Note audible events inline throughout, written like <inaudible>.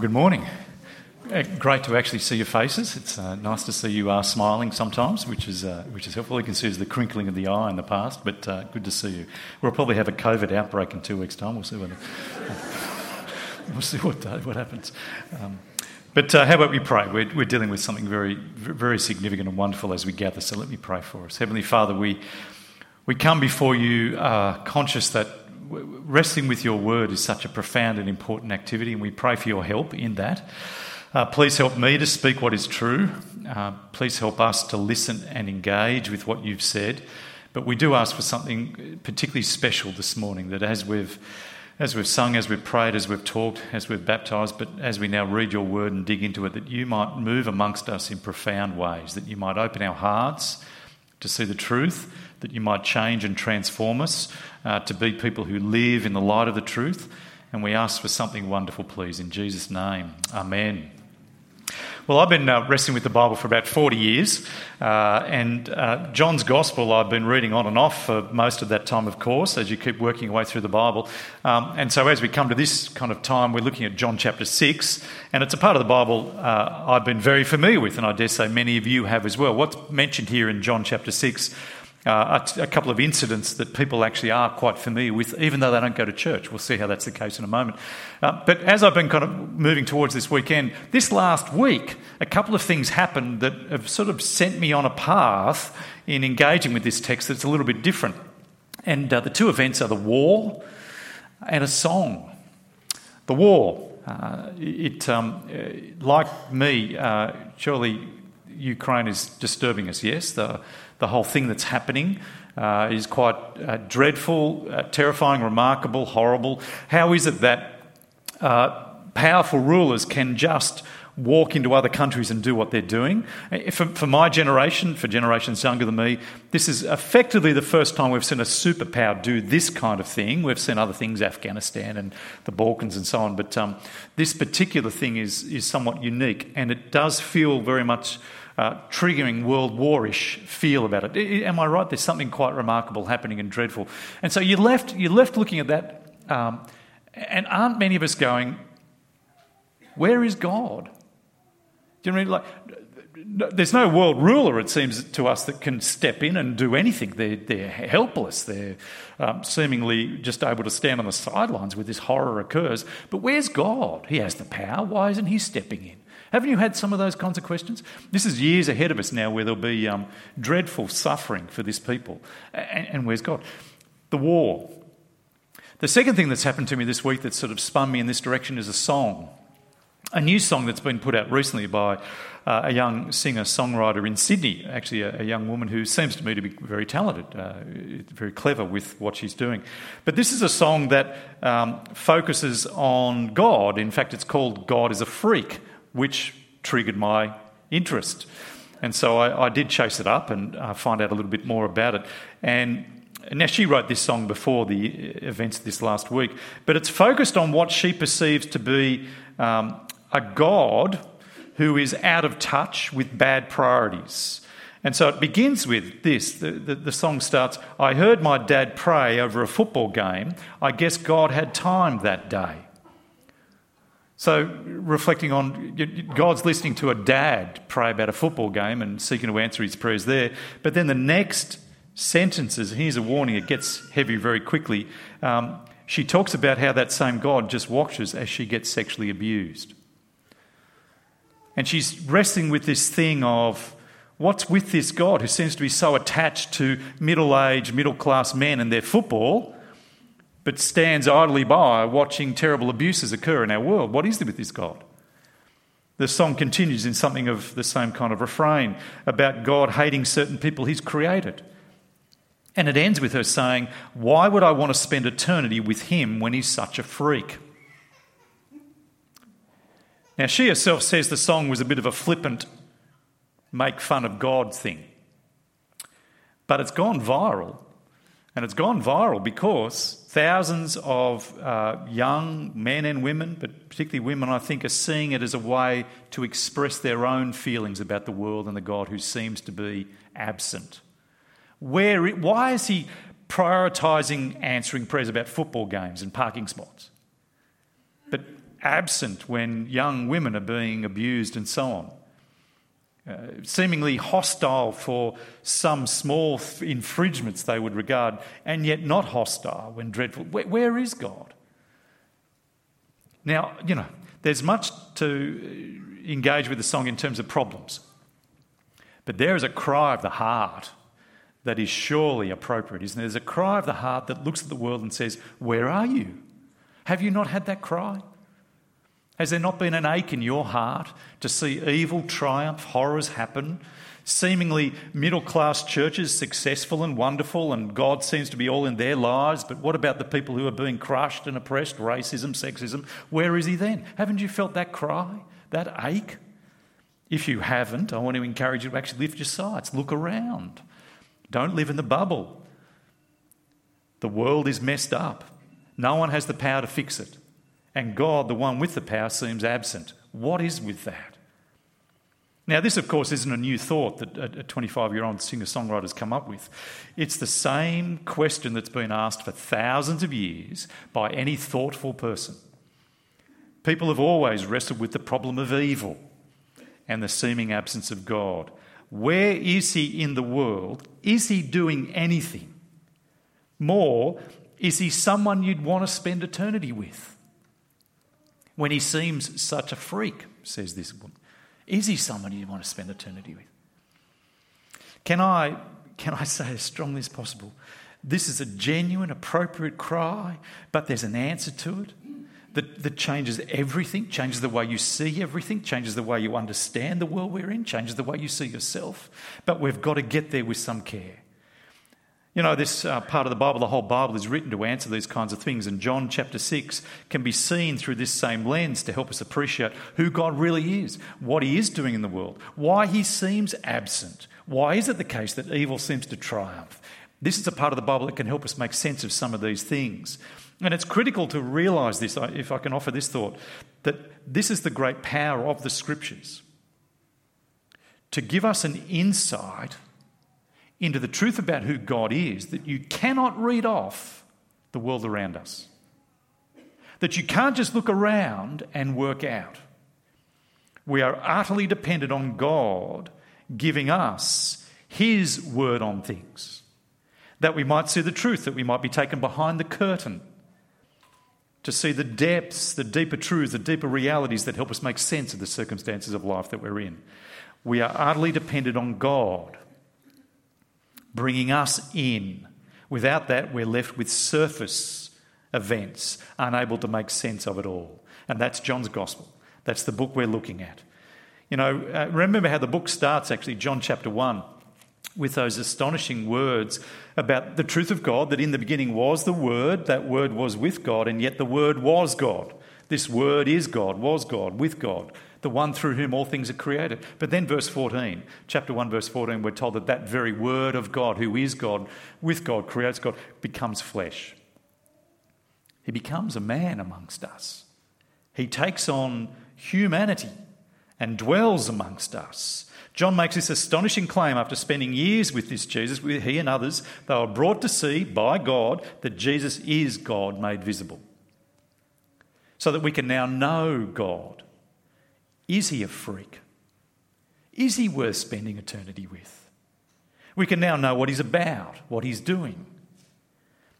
Good morning. Uh, great to actually see your faces. It's uh, nice to see you are smiling sometimes, which is uh, which is helpful. You can see the crinkling of the eye in the past, but uh, good to see you. We'll probably have a COVID outbreak in two weeks' time. We'll see what <laughs> we'll see what uh, what happens. Um, but uh, how about we pray? We're, we're dealing with something very very significant and wonderful as we gather. So let me pray for us, Heavenly Father. We we come before you conscious that wrestling with your word is such a profound and important activity, and we pray for your help in that. Uh, please help me to speak what is true. Uh, please help us to listen and engage with what you've said. But we do ask for something particularly special this morning that as we've as we've sung, as we've prayed, as we've talked, as we've baptised, but as we now read your word and dig into it, that you might move amongst us in profound ways, that you might open our hearts to see the truth, that you might change and transform us uh, to be people who live in the light of the truth. And we ask for something wonderful, please, in Jesus' name. Amen. Well, I've been uh, wrestling with the Bible for about 40 years, uh, and uh, John's Gospel I've been reading on and off for most of that time, of course, as you keep working your way through the Bible. Um, and so, as we come to this kind of time, we're looking at John chapter 6, and it's a part of the Bible uh, I've been very familiar with, and I dare say many of you have as well. What's mentioned here in John chapter 6 uh, a, couple of incidents that people actually are quite familiar with, even though they don't go to church. We'll see how that's the case in a moment. Uh, but as I've been kind of moving towards this weekend, this last week, a couple of things happened that have sort of sent me on a path in engaging with this text that's a little bit different. And uh, the two events are the war and a song. The war. Uh, it, um, uh, like me, uh, surely Ukraine is disturbing us, yes? The, the whole thing that's happening uh, is quite uh, dreadful, uh, terrifying, remarkable, horrible. How is it that uh, powerful rulers can just walk into other countries and do what they're doing. For, for, my generation, for generations younger than me, this is effectively the first time we've seen a superpower do this kind of thing. We've seen other things, Afghanistan and the Balkans and so on, but um, this particular thing is, is somewhat unique and it does feel very much uh, triggering World Warish feel about it. Am I right? There's something quite remarkable happening and dreadful. And so you're left, you're left looking at that, um, and aren't many of us going, Where is God? Do you know what I mean? Like, there's no world ruler, it seems to us, that can step in and do anything. They're, they're helpless. They're um, seemingly just able to stand on the sidelines where this horror occurs. But where's God? He has the power. Why isn't He stepping in? Haven't you had some of those kinds of questions? This is years ahead of us now where there'll be um, dreadful suffering for this people. And, and where's God? The war. The second thing that's happened to me this week that sort of spun me in this direction is a song. A new song that's been put out recently by uh, a young singer songwriter in Sydney, actually, a, a, young woman who seems to me to be very talented, uh, very clever with what she's doing. But this is a song that um, focuses on God. In fact, it's called God is a Freak which triggered my interest. And so I, I did chase it up and uh, find out a little bit more about it. And now, she wrote this song before the events this last week, but it's focused on what she perceives to be um, a God who is out of touch with bad priorities. And so it begins with this. The, the, the, song starts I heard my dad pray over a football game. I guess God had time that day. So, reflecting on God's listening to a dad pray about a football game and seeking to answer his prayers there. But then the next sentences, here's a warning, it gets heavy very quickly. Um, she talks about how that same God just watches as she gets sexually abused. And she's wrestling with this thing of what's with this God who seems to be so attached to middle aged, middle class men and their football but stands idly by watching terrible abuses occur in our world. What is there with this God? The song continues in something of the same kind of refrain about God hating certain people he's created. And it ends with her saying, Why would I want to spend eternity with him when he's such a freak? Now, she herself says the song was a bit of a flippant, make fun of God thing. But it's gone viral. And it's gone viral because thousands of uh, young men and women, but particularly women, I think, are seeing it as a way to express their own feelings about the world and the God who seems to be absent. Where, why is he prioritising answering prayers about football games and parking spots? But absent when young women are being abused and so on. Uh, seemingly hostile for some small infringements they would regard, and yet not hostile when dreadful. where, where is God? Now, you know, there's much to engage with the song in terms of problems, but there is a cry of the heart that is surely appropriate, isn't there? There's a cry of the heart that looks at the world and says, Where are you? Have you not had that cry? Has there not been an ache in your heart to see evil triumph, horrors happen, seemingly middle class churches successful and wonderful, and God seems to be all in their lives? But what about the people who are being crushed and oppressed? Racism, sexism. Where is He then? Haven't you felt that cry, that ache? If you haven't, I want to encourage you to actually lift your sights, look around. Don't live in the bubble. The world is messed up. No one has the power to fix it. And God, the one with the power, seems absent. What is with that? Now, this, of course, isn't a new thought that a 25 year old singer songwriter has come up with. It's the same question that's been asked for thousands of years by any thoughtful person. People have always wrestled with the problem of evil and the seeming absence of God. Where is He in the world? Is He doing anything? More, is He someone you'd want to spend eternity with? When He seems such a freak, says this woman. Is he somebody you want to spend eternity with? Can I, can I say as strongly as possible? This is a genuine, appropriate cry, but there's an answer to it that, that changes everything, changes the way you see everything, changes the way you understand the world we're in, changes the way you see yourself. But we've got to get there with some care. You know, this uh, part of the Bible, the whole Bible is written to answer these kinds of things. And John chapter 6 can be seen through this same lens to help us appreciate who God really is, what He is doing in the world, why He seems absent. Why is it the case that evil seems to triumph? This is a part of the Bible that can help us make sense of some of these things. And it's critical to realise this, if I can offer this thought, that this is the great power of the Scriptures to give us an insight into the truth about who God is that you cannot read off the world around us. That you can't just look around and work out. We are utterly dependent on God giving us His word on things. That we might see the truth, that we might be taken behind the curtain to see the depths, the deeper truths, the deeper realities that help us make sense of the circumstances of life that we're in. We are utterly dependent on God bringing us in. Without that, we're left with surface events, unable to make sense of it all. And that's John's Gospel. That's the book we're looking at. You know, uh, remember how the book starts actually, John chapter 1, with those astonishing words about the truth of God that in the beginning was the Word, that Word was with God, and yet the Word was God. This Word is God, was God, with God the one through whom all things are created. But then, verse 14, chapter 1, verse 14, we're told that that very word of God, who is God, with God, creates God, becomes flesh. He becomes a man amongst us. He takes on humanity and dwells amongst us. John makes this astonishing claim after spending years with this Jesus, with he and others. They were brought to see by God that Jesus is God made visible. So that we can now know God is he a freak? Is he worth spending eternity with? We can now know what he's about, what he's doing.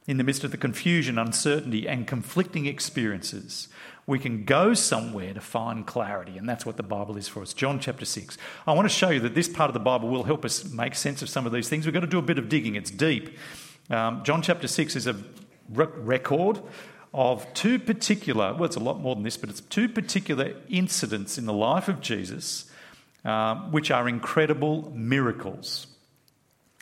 In the midst of the confusion, uncertainty, and conflicting experiences, we can go somewhere to find clarity, and that's what the Bible is for us. John chapter 6. I want to show you that this part of the Bible will help us make sense of some of these things. We've got to do a bit of digging, it's deep. Um, John chapter 6 is a record of two particular, well, it's a lot more than this, but it's two particular incidents in the life of Jesus um, which are incredible miracles.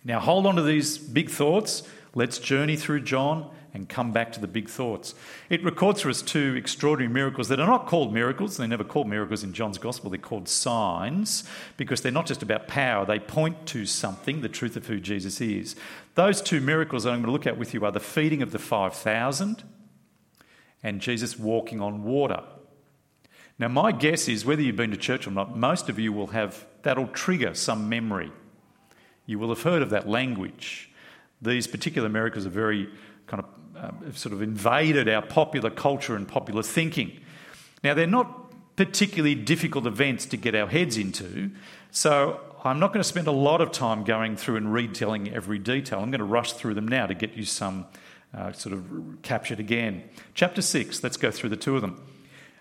Now, hold on to these big thoughts. Let's journey through John and come back to the big thoughts. It records for us two extraordinary miracles that are not called miracles. They're never called miracles in John's Gospel. They're called signs because they're not just about power, they point to something, the truth of who Jesus is. Those two miracles that I'm going to look at with you are the feeding of the 5,000 and Jesus walking on water. Now, my guess is whether you've been to church or not, most of you will have that'll trigger some memory. You will have heard of that language. These particular miracles are very kind of uh, sort of invaded our popular culture and popular thinking. Now, they're not particularly difficult events to get our heads into, so I'm not going to spend a lot of time going through and retelling every detail. I'm going to rush through them now to get you some uh, sort of captured again. Chapter 6, let's go through the two of them.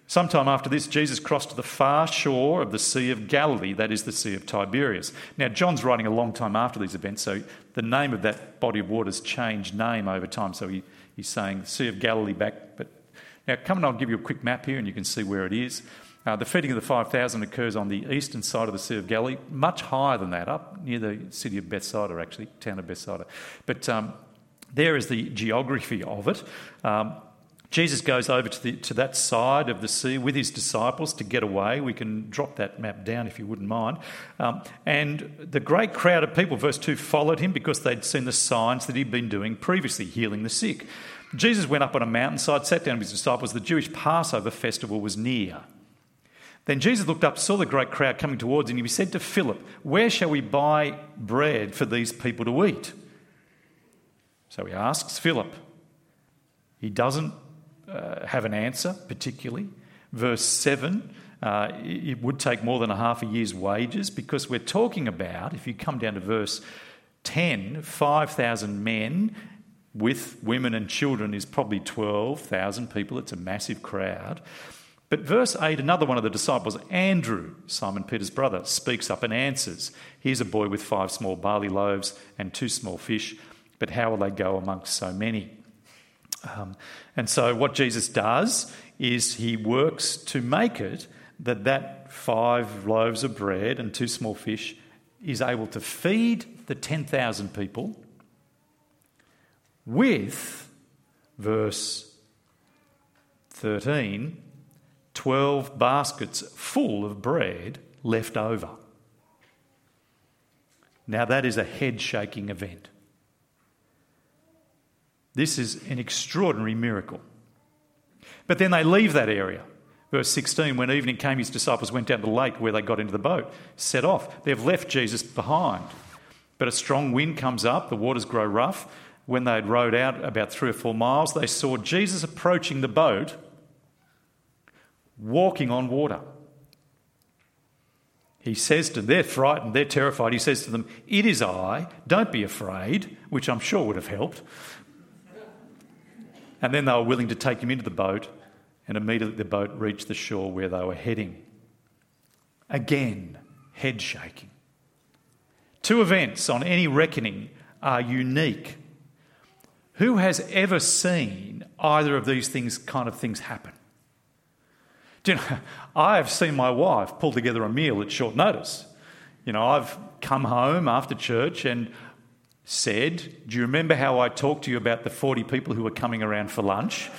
Sometime after this, Jesus crossed to the far shore of the Sea of Galilee, that is the Sea of Tiberias. Now, John's writing a long time after these events, so the name of that body of water has changed name over time. So he, he's saying Sea of Galilee back. But now, come and I'll give you a quick map here and you can see where it is. Uh, the feeding of the 5,000 occurs on the eastern side of the Sea of Galilee, much higher than that, up near the city of Bethsaida, actually, town of Bethsaida. But um, there is the geography of it. Um, Jesus goes over to, the, to that side of the sea with his disciples to get away. We can drop that map down if you wouldn't mind. Um, and the great crowd of people, verse 2, followed him because they'd seen the signs that he'd been doing previously, healing the sick. Jesus went up on a mountainside, sat down with his disciples. The Jewish Passover festival was near. Then Jesus looked up, saw the great crowd coming towards him, and he said to Philip, Where shall we buy bread for these people to eat? So he asks Philip. He doesn't uh, have an answer, particularly. Verse 7 uh, it would take more than a half a year's wages because we're talking about, if you come down to verse 10, 5,000 men with women and children is probably 12,000 people. It's a massive crowd. But verse 8, another one of the disciples, Andrew, Simon Peter's brother, speaks up and answers. Here's a boy with five small barley loaves and two small fish, but how will they go amongst so many? Um, and so, what Jesus does is he works to make it that that five loaves of bread and two small fish is able to feed the 10,000 people with, verse 13, 12 baskets full of bread left over. Now, that is a head shaking event. This is an extraordinary miracle. But then they leave that area. Verse 16, when evening came, his disciples went down to the lake where they got into the boat, set off. They've left Jesus behind. But a strong wind comes up, the waters grow rough. When they had rowed out about three or four miles, they saw Jesus approaching the boat, walking on water. He says to them, they're frightened, they're terrified. He says to them, It is I, don't be afraid, which I'm sure would have helped. And then they were willing to take him into the boat, and immediately the boat reached the shore where they were heading. Again, head shaking. Two events on any reckoning are unique. Who has ever seen either of these things, kind of things happen? Do you know, <laughs> I have seen my wife pull together a meal at short notice. You know, I've come home after church and said, Do you remember how I talked to you about the 40 people who were coming around for lunch?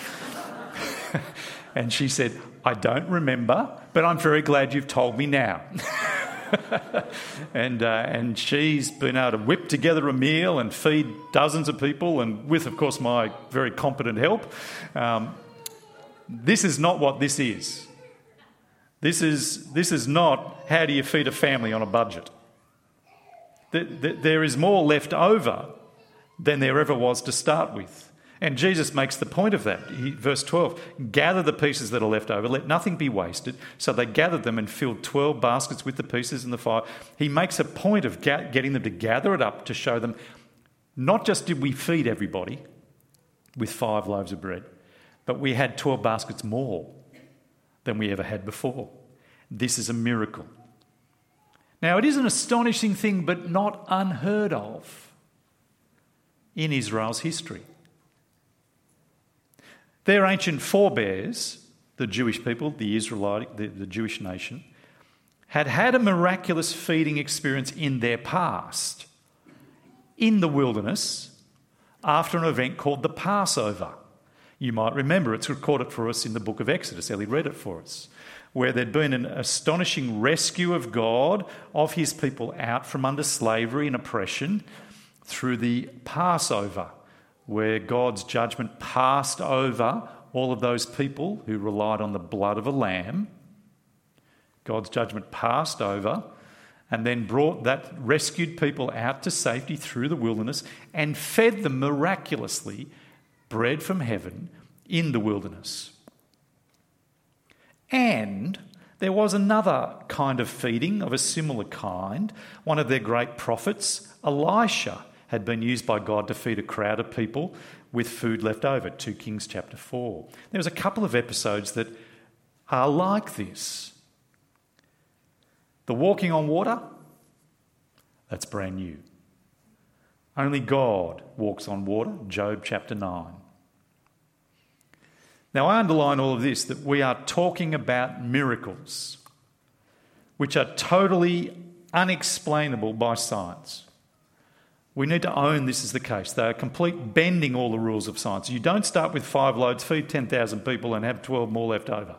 <laughs> and she said, I don't remember, but I'm very glad you've told me now. <laughs> and, uh, and she's been able to whip together a meal and feed dozens of people, and with, of course, my very competent help. Um, this is not what this is. This is, this is not how do you feed a family on a budget there is more left over than there ever was to start with. And Jesus makes the point of that. He, verse 12 Gather the pieces that are left over, let nothing be wasted. So they gathered them and filled 12 baskets with the pieces in the fire. He makes a point of ga- getting them to gather it up to show them not just did we feed everybody with five loaves of bread, but we had 12 baskets more than we ever had before. This is a miracle. Now, it is an astonishing thing, but not unheard of in Israel's history. Their ancient forebears, the Jewish people, the Israelite, the, the Jewish nation, had had a miraculous feeding experience in their past in the wilderness after an event called the Passover. You might remember it's recorded for us in the book of Exodus. Ellie read it for us where there'd been an astonishing rescue of God of his people out from under slavery and oppression through the Passover, where God's judgment passed over all of those people who relied on the blood of a lamb. God's judgment passed over and then brought that rescued people out to safety through the wilderness and fed them miraculously bread from heaven in the wilderness. And there was another kind of feeding of a similar kind. One of their great prophets, Elisha, had been used by God to feed a crowd of people with food left over, 2 Kings chapter 4. There was a couple of episodes that are like this. The walking on water, that's brand new. Only God walks on water, Job chapter 9. Now, I underline all of this that we are talking about miracles which are totally unexplainable by science. We need to own this is the case. They are complete bending all the rules of science. You don't start with five loads, feed 10,000 people, and have 12 more left over.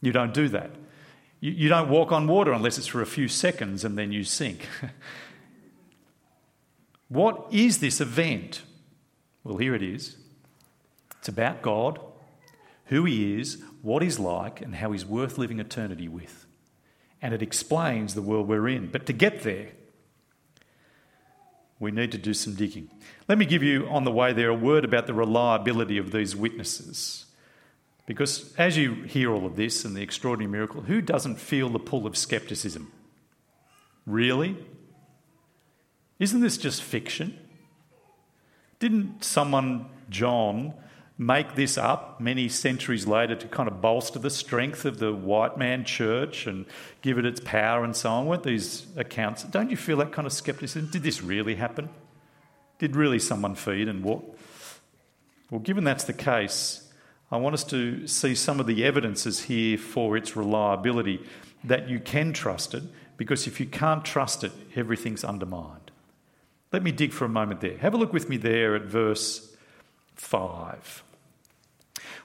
You don't do that. You, you don't walk on water unless it's for a few seconds and then you sink. <laughs> what is this event? Well, here it is. It's about God who he is, what he's like, and how he's worth living eternity with. And it explains the world we're in. But to get there, we need to do some digging. Let me give you, on the way there, a word about the reliability of these witnesses. Because as you hear all of this and the extraordinary miracle, who doesn't feel the pull of skepticism? Really? Isn't this just fiction? Didn't someone, John, make this up many centuries later to kind of bolster the strength of the white man church and give it its power and so on? Weren't these accounts? Don't you feel that kind of skepticism? Did this really happen? Did really someone feed and walk? Well, given that's the case, I want us to see some of the evidences here for its reliability that you can trust it, because if you can't trust it, everything's undermined. Let me dig for a moment there. Have a look with me there at verse 5.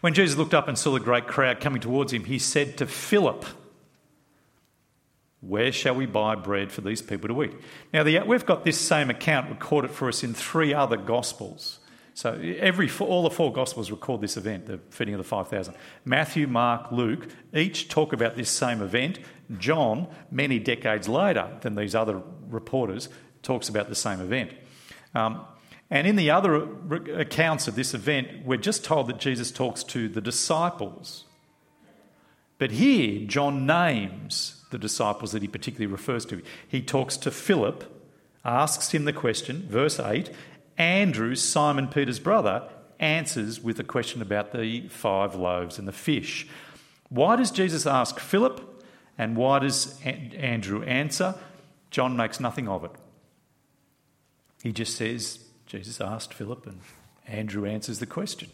When Jesus looked up and saw the great crowd coming towards him, he said to Philip, Where shall we buy bread for these people to eat? Now, the, we've got this same account recorded for us in three other Gospels. So, every, all the four Gospels record this event, the feeding of the 5,000. Matthew, Mark, Luke each talk about this same event. John, many decades later than these other reporters, talks about the same event. Um, and in the other accounts of this event, we're just told that Jesus talks to the disciples. But here, John names the disciples that he particularly refers to. He talks to Philip, asks him the question, verse 8. Andrew, Simon Peter's brother, answers with a question about the five loaves and the fish. Why does Jesus ask Philip and why does Andrew answer? John makes nothing of it. He just says, Jesus asked Philip, and Andrew answers the question.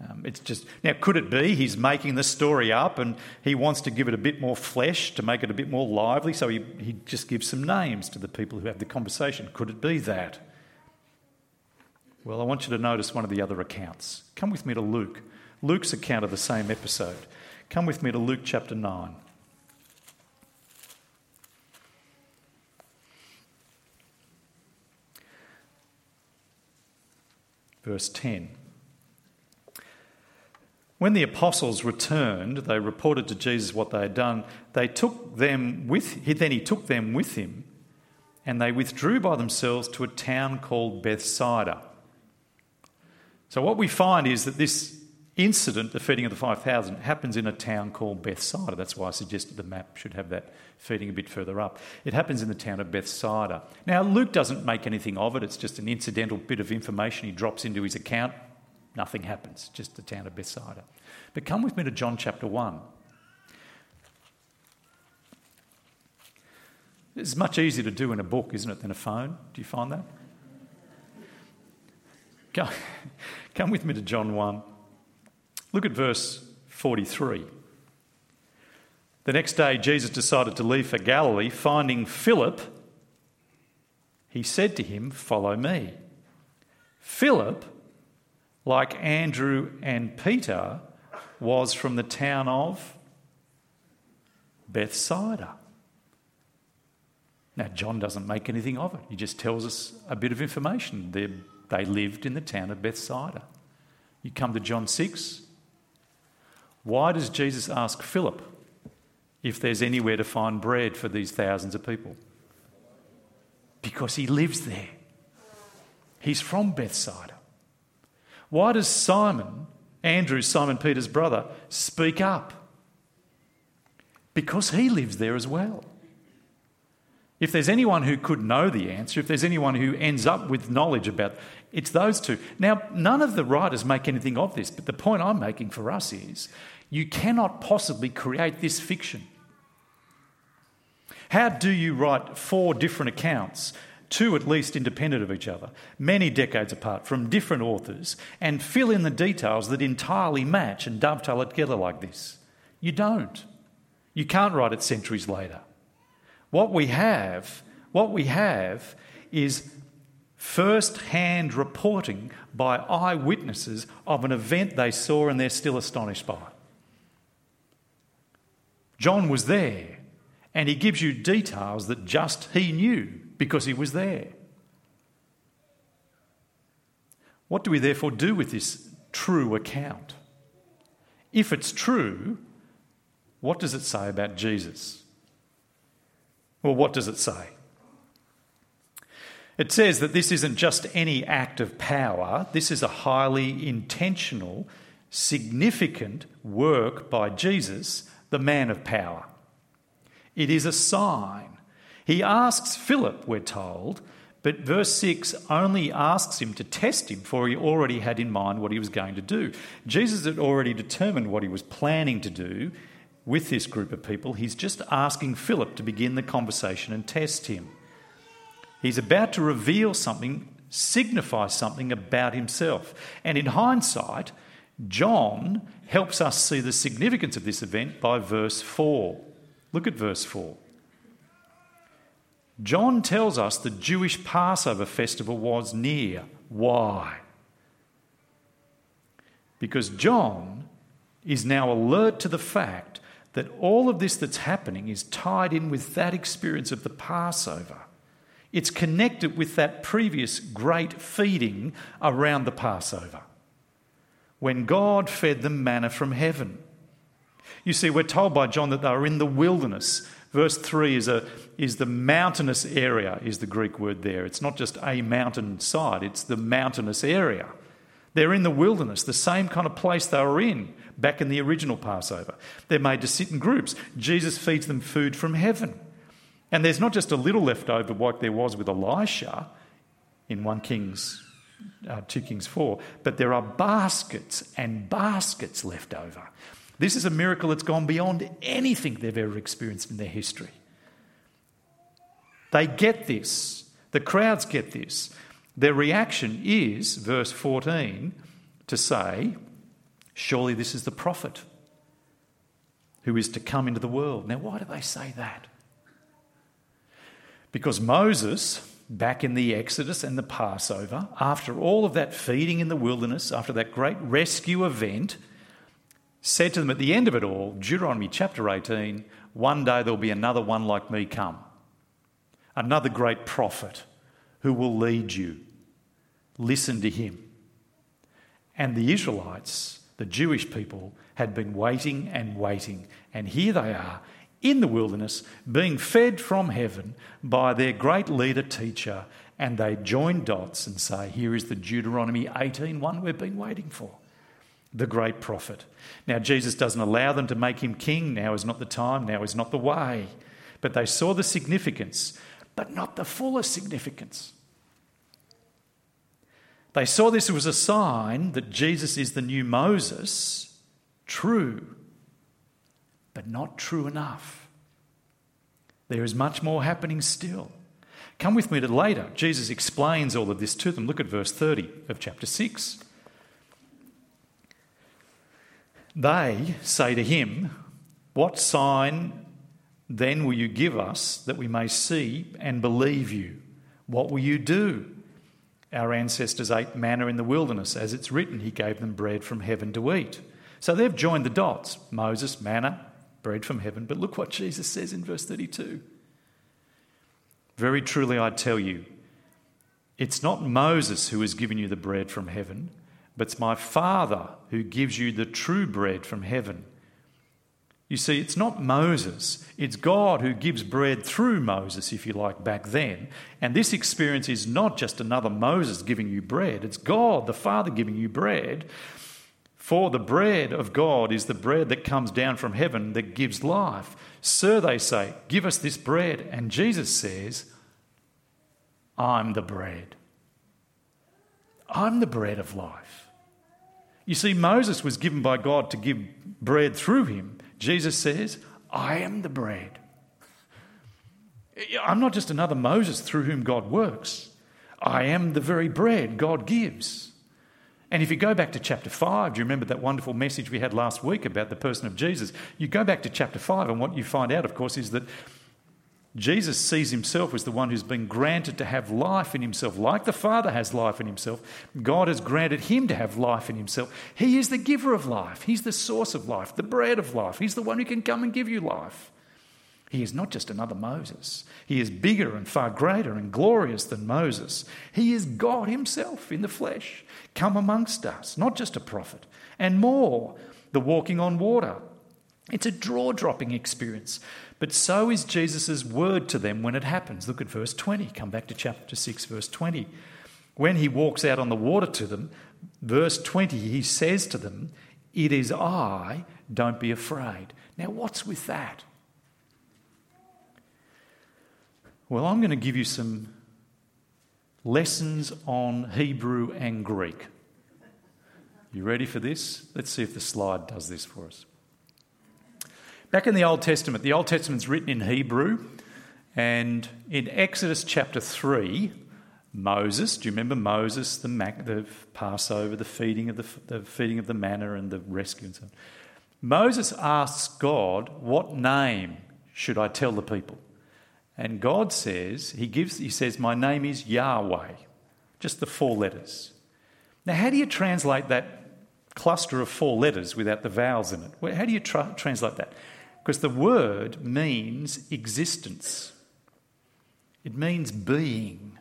Um, it's just now, could it be he's making the story up and he wants to give it a bit more flesh to make it a bit more lively? So he, he just gives some names to the people who have the conversation. Could it be that? Well, I want you to notice one of the other accounts. Come with me to Luke. Luke's account of the same episode. Come with me to Luke chapter 9. Verse 10. When the apostles returned, they reported to Jesus what they had done. They took them with then he took them with him, and they withdrew by themselves to a town called Bethsaida. So what we find is that this incident, the feeding of the 5,000, happens in a town called Bethsaida. That's why I suggested the map should have that feeding a bit further up. It happens in the town of Bethsaida. Now, Luke doesn't make anything of it, it's just an incidental bit of information he drops into his account. Nothing happens, just the town of Bethsaida. But come with me to John chapter 1. It's much easier to do in a book, isn't it, than a phone? Do you find that? Come <laughs> with me to John 1. Look at verse 43. The next day, Jesus decided to leave for Galilee. Finding Philip, he said to him, Follow me. Philip, like Andrew and Peter, was from the town of Bethsaida. Now, John doesn't make anything of it. He just tells us a bit of information. They, they lived in the town of Bethsaida. You come to John 6, why does Jesus ask Philip if there's anywhere to find bread for these thousands of people? Because he lives there. He's from Bethsaida. Why does Simon, Andrew, Simon Peter's brother, speak up? because he lives there as well. If there's anyone who could know the answer, if there's anyone who ends up with knowledge about it's those two. Now, none of the writers make anything of this, but the point I'm making for us is you cannot possibly create this fiction. How do you write four different accounts, two at least independent of each other, many decades apart, from different authors, and fill in the details that entirely match and dovetail together like this? You don't. You can't write it centuries later. What we have, what we have is first hand reporting by eyewitnesses of an event they saw and they're still astonished by. John was there and he gives you details that just he knew because he was there. What do we therefore do with this true account? If it's true, what does it say about Jesus? Well, what does it say? It says that this isn't just any act of power, this is a highly intentional, significant work by Jesus, the man of power. It is a sign. He asks Philip, we're told, but verse 6 only asks him to test him, for he already had in mind what he was going to do. Jesus had already determined what he was planning to do with this group of people. He's just asking Philip to begin the conversation and test him. He's about to reveal something, signify something about himself. And in hindsight, John helps us see the significance of this event by verse 4. Look at verse 4. John tells us the Jewish Passover festival was near. Why? Because John is now alert to the fact that all of this that's happening is tied in with that experience of the Passover. It's connected with that previous great feeding around the Passover when God fed them manna from heaven. You see, we're told by John that they were in the wilderness. Verse 3 is, a, is the mountainous area, is the Greek word there. It's not just a mountain side, it's the mountainous area. They're in the wilderness, the same kind of place they were in back in the original Passover. They're made to sit in groups. Jesus feeds them food from heaven. And there's not just a little left over like there was with Elisha in 1 Kings, uh, 2 Kings 4, but there are baskets and baskets left over. This is a miracle that's gone beyond anything they've ever experienced in their history. They get this. The crowds get this. Their reaction is, verse 14, to say, Surely this is the prophet who is to come into the world. Now, why do they say that? Because Moses, back in the Exodus and the Passover, after all of that feeding in the wilderness, after that great rescue event, said to them at the end of it all, Deuteronomy chapter 18, one day there'll be another one like me come, another great prophet who will lead you. Listen to him. And the Israelites, the Jewish people, had been waiting and waiting. And here they are in the wilderness, being fed from heaven by their great leader teacher, and they join dots and say, Here is the Deuteronomy 18 one we've been waiting for, the great prophet. Now, Jesus doesn't allow them to make him king. Now is not the time, now is not the way. But they saw the significance, but not the fullest significance. They saw this was a sign that Jesus is the new Moses, true but not true enough. There is much more happening still. Come with me to later. Jesus explains all of this to them. Look at verse 30 of chapter 6. They say to him, What sign then will you give us that we may see and believe you? What will you do? Our ancestors ate manna in the wilderness. As it's written, he gave them bread from heaven to eat. So they've joined the dots Moses, manna, bread from heaven. But look what Jesus says in verse 32. Very truly, I tell you, it's not Moses who has given you the bread from heaven, but it's my Father who gives you the true bread from heaven. You see, it's not Moses, it's God who gives bread through Moses, if you like, back then. And this experience is not just another Moses giving you bread, it's God, the Father, giving you bread For the bread of God is the bread that comes down from heaven that gives life. Sir, they say, give us this bread. And Jesus says, I'm the bread. I'm the bread of life. You see, Moses was given by God to give bread through him. Jesus says, I am the bread. I'm not just another Moses through whom God works. I am the very bread God gives. And if you go back to chapter 5, do you remember that wonderful message we had last week about the person of Jesus? You go back to chapter 5, and what you find out, of course, is that Jesus sees himself as the one who's been granted to have life in himself. Like the Father has life in himself, God has granted him to have life in himself. He is the giver of life, he's the source of life, the bread of life. He's the one who can come and give you life. He is not just another Moses. He is bigger and far greater and glorious than Moses. He is God Himself in the flesh, come amongst us, not just a prophet, and more, the walking on water. It's a draw dropping experience. But so is Jesus' word to them when it happens. Look at verse 20. Come back to chapter 6, verse 20. When he walks out on the water to them, verse 20, he says to them, It is I, don't be afraid. Now, what's with that? Well, I'm going to give you some lessons on Hebrew and Greek. You ready for this? Let's see if the slide does this for us. Back in the Old Testament, the Old Testament's written in Hebrew, and in Exodus chapter 3, Moses, do you remember Moses, the, the Passover, the feeding, of the, the feeding of the manna and the rescue and so on? Moses asks God, What name should I tell the people? And God says, He gives, He says, My name is Yahweh. Just the four letters. Now, how do you translate that cluster of four letters without the vowels in it? How do you tra- translate that? Because the word means existence, it means being.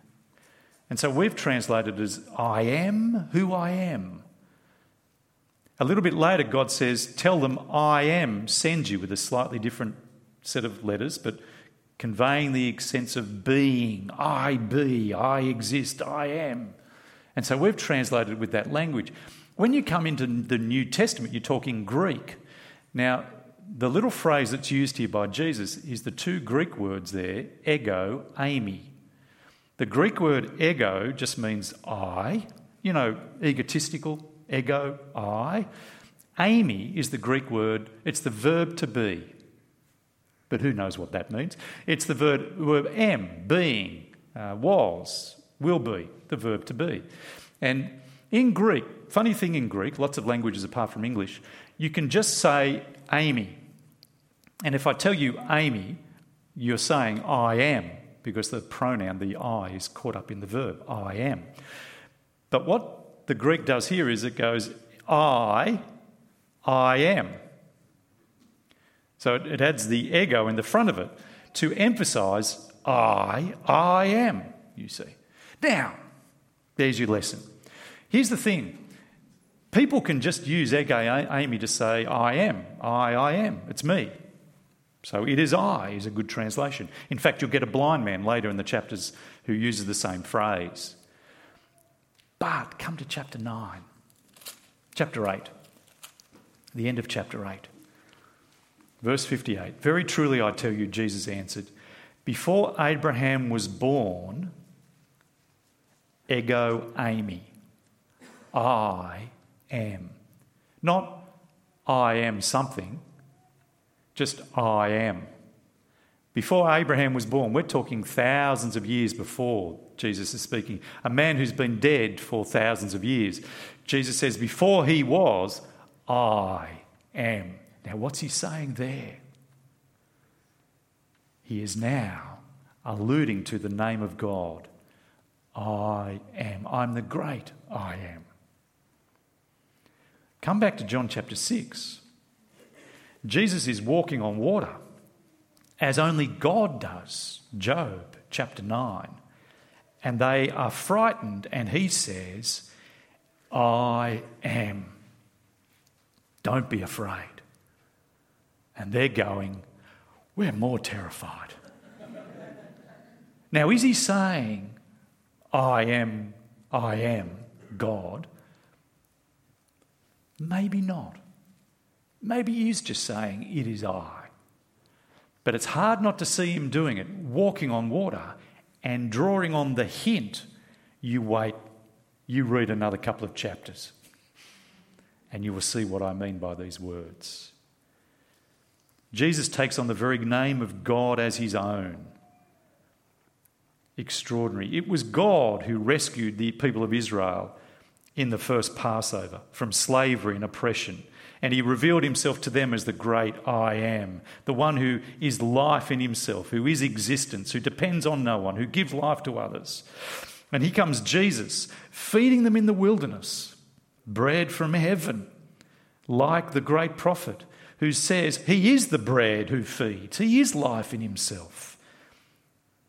And so we've translated it as I am who I am. A little bit later, God says, Tell them I am sends you with a slightly different set of letters, but conveying the sense of being. I be, I exist, I am. And so we've translated with that language. When you come into the New Testament, you're talking Greek. Now, the little phrase that's used here by Jesus is the two Greek words there, ego, eimi. The Greek word ego just means I, you know, egotistical, ego, I. eimi is the Greek word, it's the verb to be. But who knows what that means? It's the verb, am, being, uh, was, will be, the verb to be. And in Greek, funny thing in Greek, lots of languages apart from English, you can just say eimi. And if I tell you eimi, you're saying I am, because the pronoun, the I, is caught up in the verb, I am. But what the Greek does here is it goes, I, I am. So it, it adds the ego in the front of it to emphasize I, I am, you see. Now, there's your lesson. Here's the thing people can just use ego eimi to say I am, I, I am, it's me. So it is I is a good translation. In fact, you'll get a blind man later in the chapters who uses the same phrase. But come to chapter 9, chapter 8, the end of chapter 8. Verse 58 Very truly I tell you, Jesus answered, before Abraham was born, ego eimi, I am. Not I am something, just I am. Before Abraham was born, we're talking thousands of years before Jesus is speaking, a man who's been dead for thousands of years. Jesus says, Before he was, I am. Now, what's he saying there? He is now alluding to the name of God. I am. I'm the great I am. Come back to John chapter 6. Jesus is walking on water as only God does. Job chapter 9. And they are frightened, and he says, I am. Don't be afraid. And they're going, We're more terrified. now, is he saying, I am, I am God? Maybe not. Maybe he is just saying, It is I. But it's hard not to see him doing it, walking on water and drawing on the hint. You wait, you read another couple of chapters, and you will see what I mean by these words. Jesus takes on the very name of God as his own. Extraordinary. It was God who rescued the people of Israel in the first Passover from slavery and oppression. And he revealed himself to them as the great I am, the one who is life in himself, who is existence, who depends on no one, who gives life to others. And here comes Jesus, feeding them in the wilderness, bread from heaven, like the great prophet who says he is the bread who feeds, he is life in himself.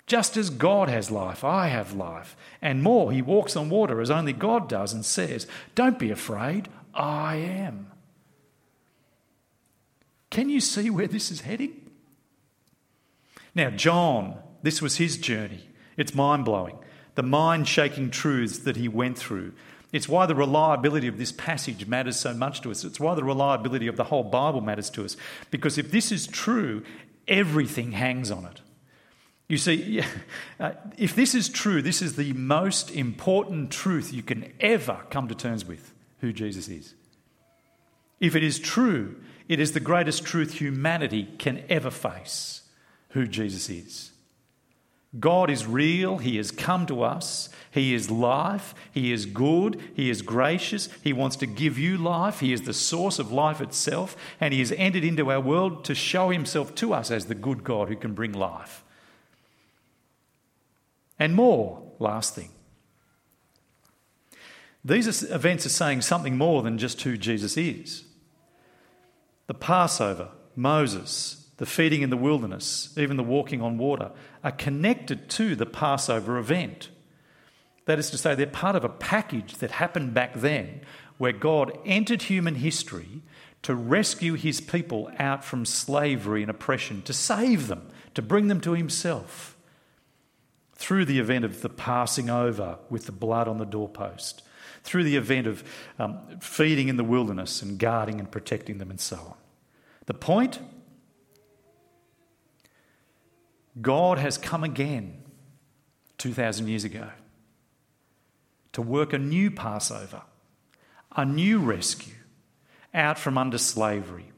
Just as God has life, I have life. And more, he walks on water as only God does and says, Don't be afraid, I am. Can you see where this is heading? Now, John, this was his journey. It's mind blowing. The mind shaking truths that he went through. It's why the reliability of this passage matters so much to us. It's why the reliability of the whole Bible matters to us. Because if this is true, everything hangs on it. You see, <laughs> uh, if this is true, this is the most important truth you can ever come to terms with who Jesus is. If it is true, it is the greatest truth humanity can ever face who Jesus is. God is real. He has come to us. He is life. He is good. He is gracious. He wants to give you life. He is the source of life itself. And He has entered into our world to show Himself to us as the good God who can bring life. And more, last thing. These events are saying something more than just who Jesus is. The Passover, Moses, the feeding in the wilderness, even the walking on water, are connected to the Passover event. That is to say, they're part of a package that happened back then where God entered human history to rescue his people out from slavery and oppression, to save them, to bring them to himself through the event of the passing over with the blood on the doorpost, through the event of um, feeding in the wilderness and guarding and protecting them, and so on. The point God has come again 2,000 years ago to work a new Passover, a new rescue out from under slavery.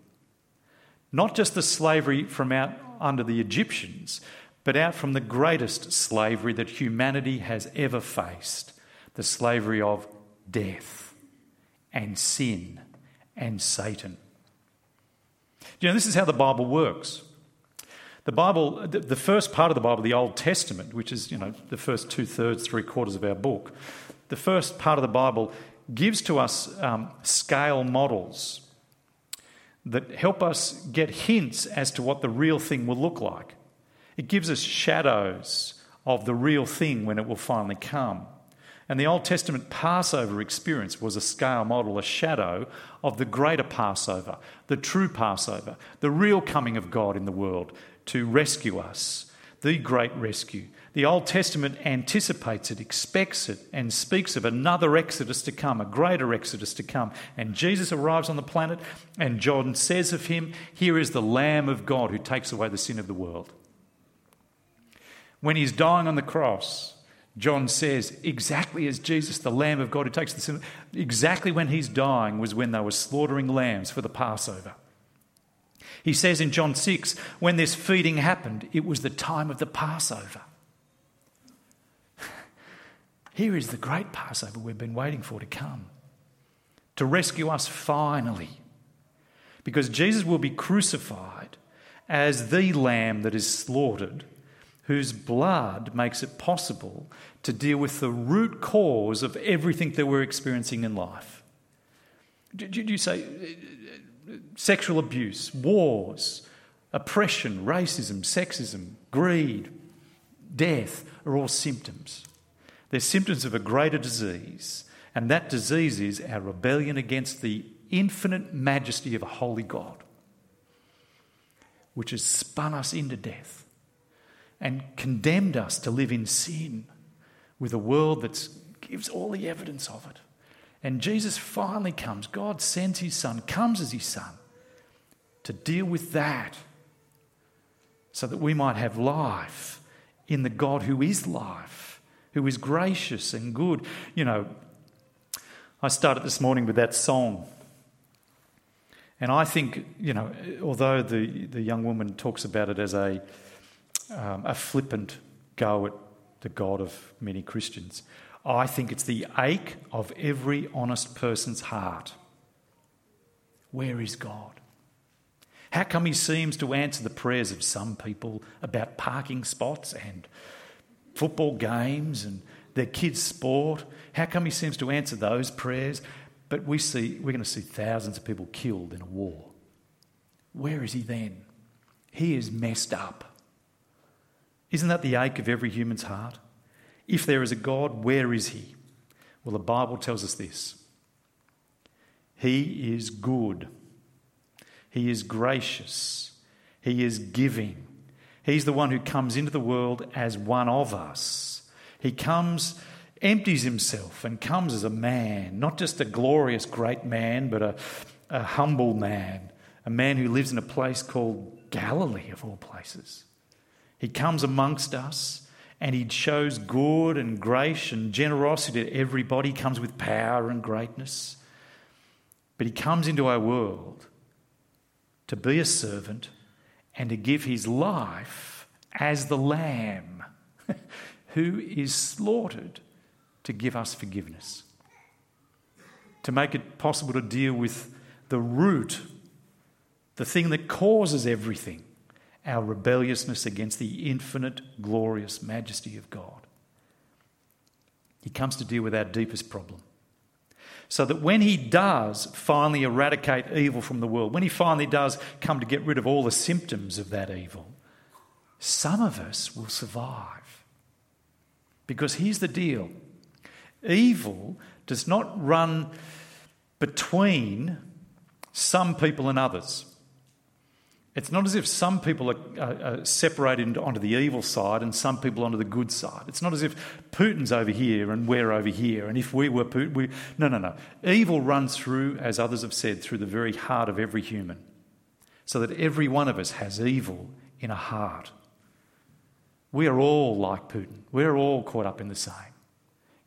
Not just the slavery from out under the Egyptians, but out from the greatest slavery that humanity has ever faced the slavery of death and sin and Satan. You know, this is how the Bible works. The Bible, the first part of the Bible, the Old Testament, which is, you know, the first two thirds, three quarters of our book, the first part of the Bible gives to us um, scale models that help us get hints as to what the real thing will look like. It gives us shadows of the real thing when it will finally come. And the Old Testament Passover experience was a scale model, a shadow of the greater Passover, the true Passover, the real coming of God in the world to rescue us, the great rescue. The Old Testament anticipates it, expects it, and speaks of another exodus to come, a greater exodus to come. And Jesus arrives on the planet, and John says of him, Here is the Lamb of God who takes away the sin of the world. When he's dying on the cross, John says, exactly as Jesus, the Lamb of God who takes the sin, exactly when he's dying was when they were slaughtering lambs for the Passover. He says in John 6, when this feeding happened, it was the time of the Passover. <sighs> Here is the great Passover we've been waiting for to come, to rescue us finally. Because Jesus will be crucified as the lamb that is slaughtered whose blood makes it possible to deal with the root cause of everything that we're experiencing in life. Did you say sexual abuse, wars, oppression, racism, sexism, greed, death are all symptoms. They're symptoms of a greater disease, and that disease is our rebellion against the infinite majesty of a holy God, which has spun us into death and condemned us to live in sin with a world that gives all the evidence of it. And Jesus finally comes. God sends his son, comes as his son to deal with that so that we might have life in the God who is life, who is gracious and good. You know, I started this morning with that song. And I think, you know, although the, the young woman talks about it as a, um, a flippant go at the God of many Christians, I think it's the ache of every honest person's heart. Where is God? How come he seems to answer the prayers of some people about parking spots and football games and their kids' sport? How come he seems to answer those prayers? But we see, we're going to see thousands of people killed in a war. Where is he then? He is messed up. Isn't that the ache of every human's heart? If there is a God, where is he? Well, the Bible tells us this He is good. He is gracious. He is giving. He's the one who comes into the world as one of us. He comes, empties himself, and comes as a man, not just a glorious great man, but a, a humble man, a man who lives in a place called Galilee, of all places. He comes amongst us and he shows good and grace and generosity to everybody. He comes with power and greatness. But he comes into our world to be a servant and to give his life as the lamb <laughs> who is slaughtered to give us forgiveness. To make it possible to deal with the root, the thing that causes everything, our rebelliousness against the infinite, glorious majesty of God. He comes to deal with our deepest problem so that when he does finally eradicate evil from the world, when he finally does come to get rid of all the symptoms of that evil, some of us will survive. Because here's the deal evil does not run between some people and others. It's not as if some people are, are, separated onto the evil side and some people onto the good side. It's not as if Putin's over here and we're over here, and if we were Putin, we. No, no, no. Evil runs through, as others have said, through the very heart of every human, so that every one of us has evil in a heart. We are all like Putin. We're all caught up in the same.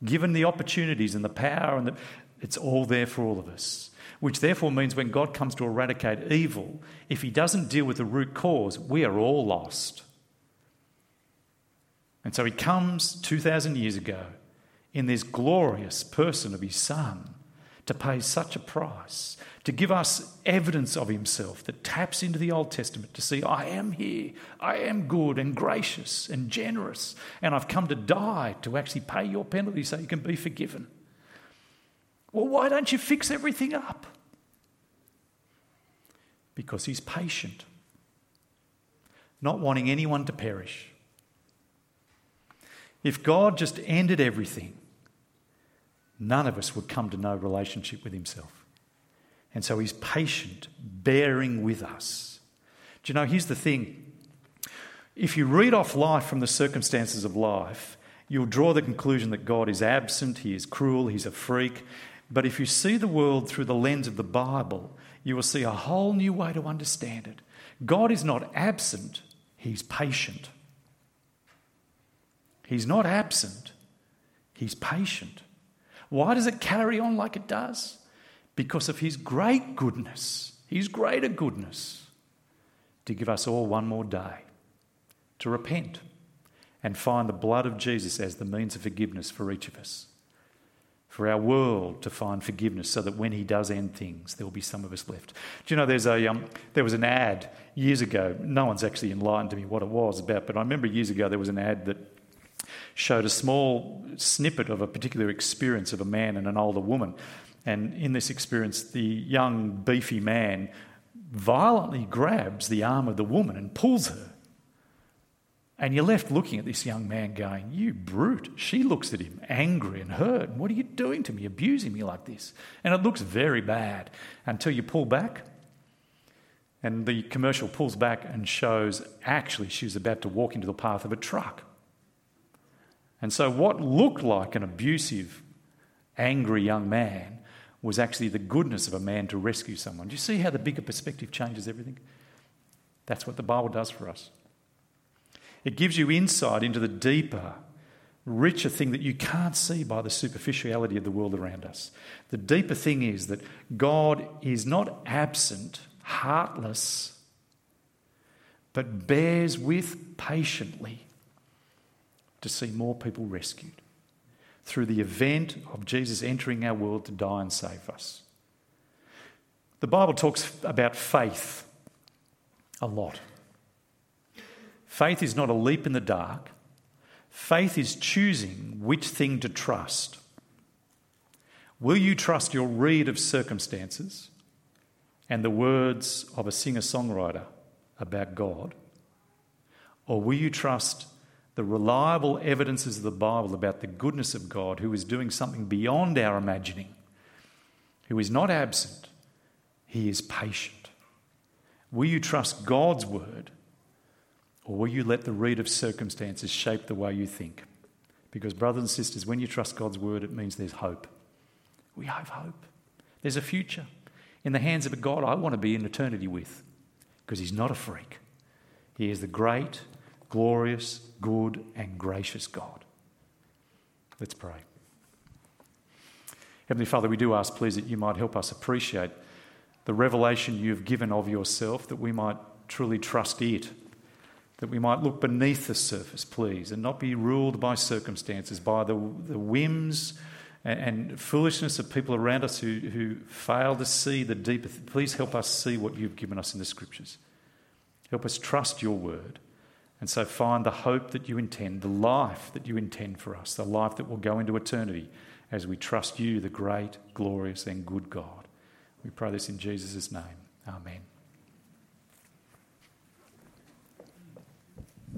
Given the opportunities and the power, and the, it's all there for all of us which therefore means when God comes to eradicate evil, if he doesn't deal with the root cause, we are all lost. And so he comes 2,000 years ago in this glorious person of his Son to pay such a price, to give us evidence of himself that taps into the Old Testament to see, I am here, I am good and gracious and generous, and I've come to die to actually pay your penalty so you can be forgiven. Well, why don't you fix everything up? Because he's patient, not wanting anyone to perish. If God just ended everything, none of us would come to know relationship with himself. And so he's patient, bearing with us. Do you know, here's the thing if you read off life from the circumstances of life, you'll draw the conclusion that God is absent, he is cruel, he's a freak, but if you see the world through the lens of the Bible, you will see a whole new way to understand it. God is not absent, He's patient. He's not absent, He's patient. Why does it carry on like it does? Because of His great goodness, His greater goodness, to give us all one more day to repent and find the blood of Jesus as the means of forgiveness for each of us for our world to find forgiveness so that when he does end things, there will be some of us left. Do you know there's a, um, there was an ad years ago, no one's actually enlightened to me what it was about, but I remember years ago there was an ad that showed a small snippet of a particular experience of a man and an older woman. And in this experience, the young, beefy man violently grabs the arm of the woman and pulls her and you're left looking at this young man going, You brute. She looks at him angry and hurt. What are you doing to me, abusing me like this? And it looks very bad until you pull back. And the commercial pulls back and shows actually she was about to walk into the path of a truck. And so, what looked like an abusive, angry young man was actually the goodness of a man to rescue someone. Do you see how the bigger perspective changes everything? That's what the Bible does for us. It gives you insight into the deeper, richer thing that you can't see by the superficiality of the world around us. The deeper thing is that God is not absent, heartless, but bears with patiently to see more people rescued through the event of Jesus entering our world to die and save us. The Bible talks about faith a lot. Faith is not a leap in the dark, faith is choosing which thing to trust. Will you trust your read of circumstances and the words of a singer songwriter about God? Or will you trust the reliable evidences of the Bible about the goodness of God who is doing something beyond our imagining, who is not absent, he is patient? Will you trust God's word or will you let the read of circumstances shape the way you think? Because, brothers and sisters, when you trust God's word, it means there's hope. We have hope. There's a future in the hands of a God I want to be in eternity with because he's not a freak. He is the great, glorious, good, and gracious God. Let's pray. Heavenly Father, we do ask, please, that you might help us appreciate the revelation you've given of yourself, that we might truly trust it, that we might look beneath the surface, please, and not be ruled by circumstances, by the, the whims and, and foolishness of people around us who, who fail to see the deeper. Th- please help us see what you've given us in the scriptures. Help us trust your word. And so find the hope that you intend, the life that you intend for us, the life that will go into eternity as we trust you, the great, glorious, and good God. We pray this in Jesus' name. Amen.